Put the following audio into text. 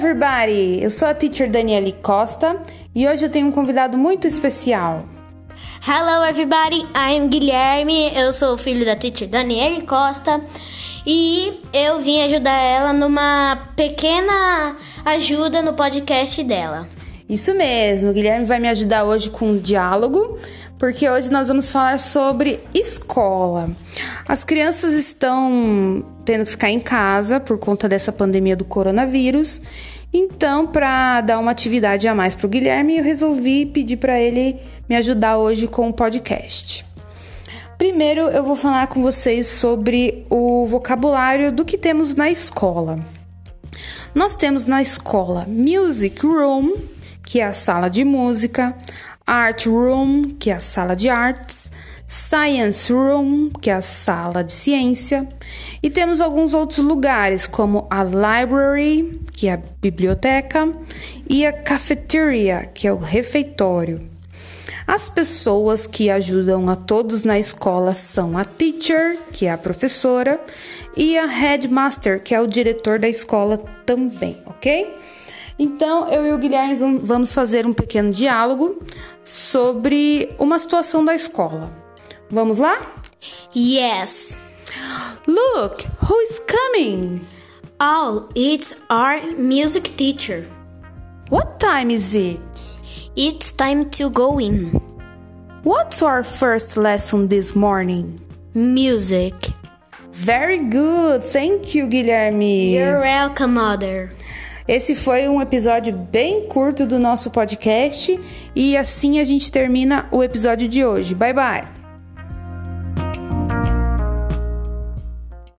everybody! Eu sou a teacher Daniele Costa e hoje eu tenho um convidado muito especial. Hello everybody, I'm Guilherme, eu sou o filho da teacher Daniele Costa e eu vim ajudar ela numa pequena ajuda no podcast dela. Isso mesmo, o Guilherme vai me ajudar hoje com um diálogo, porque hoje nós vamos falar sobre escola. As crianças estão tendo que ficar em casa por conta dessa pandemia do coronavírus. Então, para dar uma atividade a mais para o Guilherme, eu resolvi pedir para ele me ajudar hoje com o podcast. Primeiro, eu vou falar com vocês sobre o vocabulário do que temos na escola. Nós temos na escola Music Room, que é a sala de música, Art Room, que é a sala de artes, Science Room, que é a sala de ciência, e temos alguns outros lugares, como a Library, que é a biblioteca, e a Cafeteria, que é o refeitório. As pessoas que ajudam a todos na escola são a teacher, que é a professora, e a headmaster, que é o diretor da escola também, ok? Então, eu e o Guilherme vamos fazer um pequeno diálogo sobre uma situação da escola. Vamos lá? Yes. Look, who is coming? Oh, it's our music teacher. What time is it? It's time to go in. What's our first lesson this morning? Music. Very good. Thank you, Guilherme. You're welcome, mother. Esse foi um episódio bem curto do nosso podcast e assim a gente termina o episódio de hoje. Bye bye.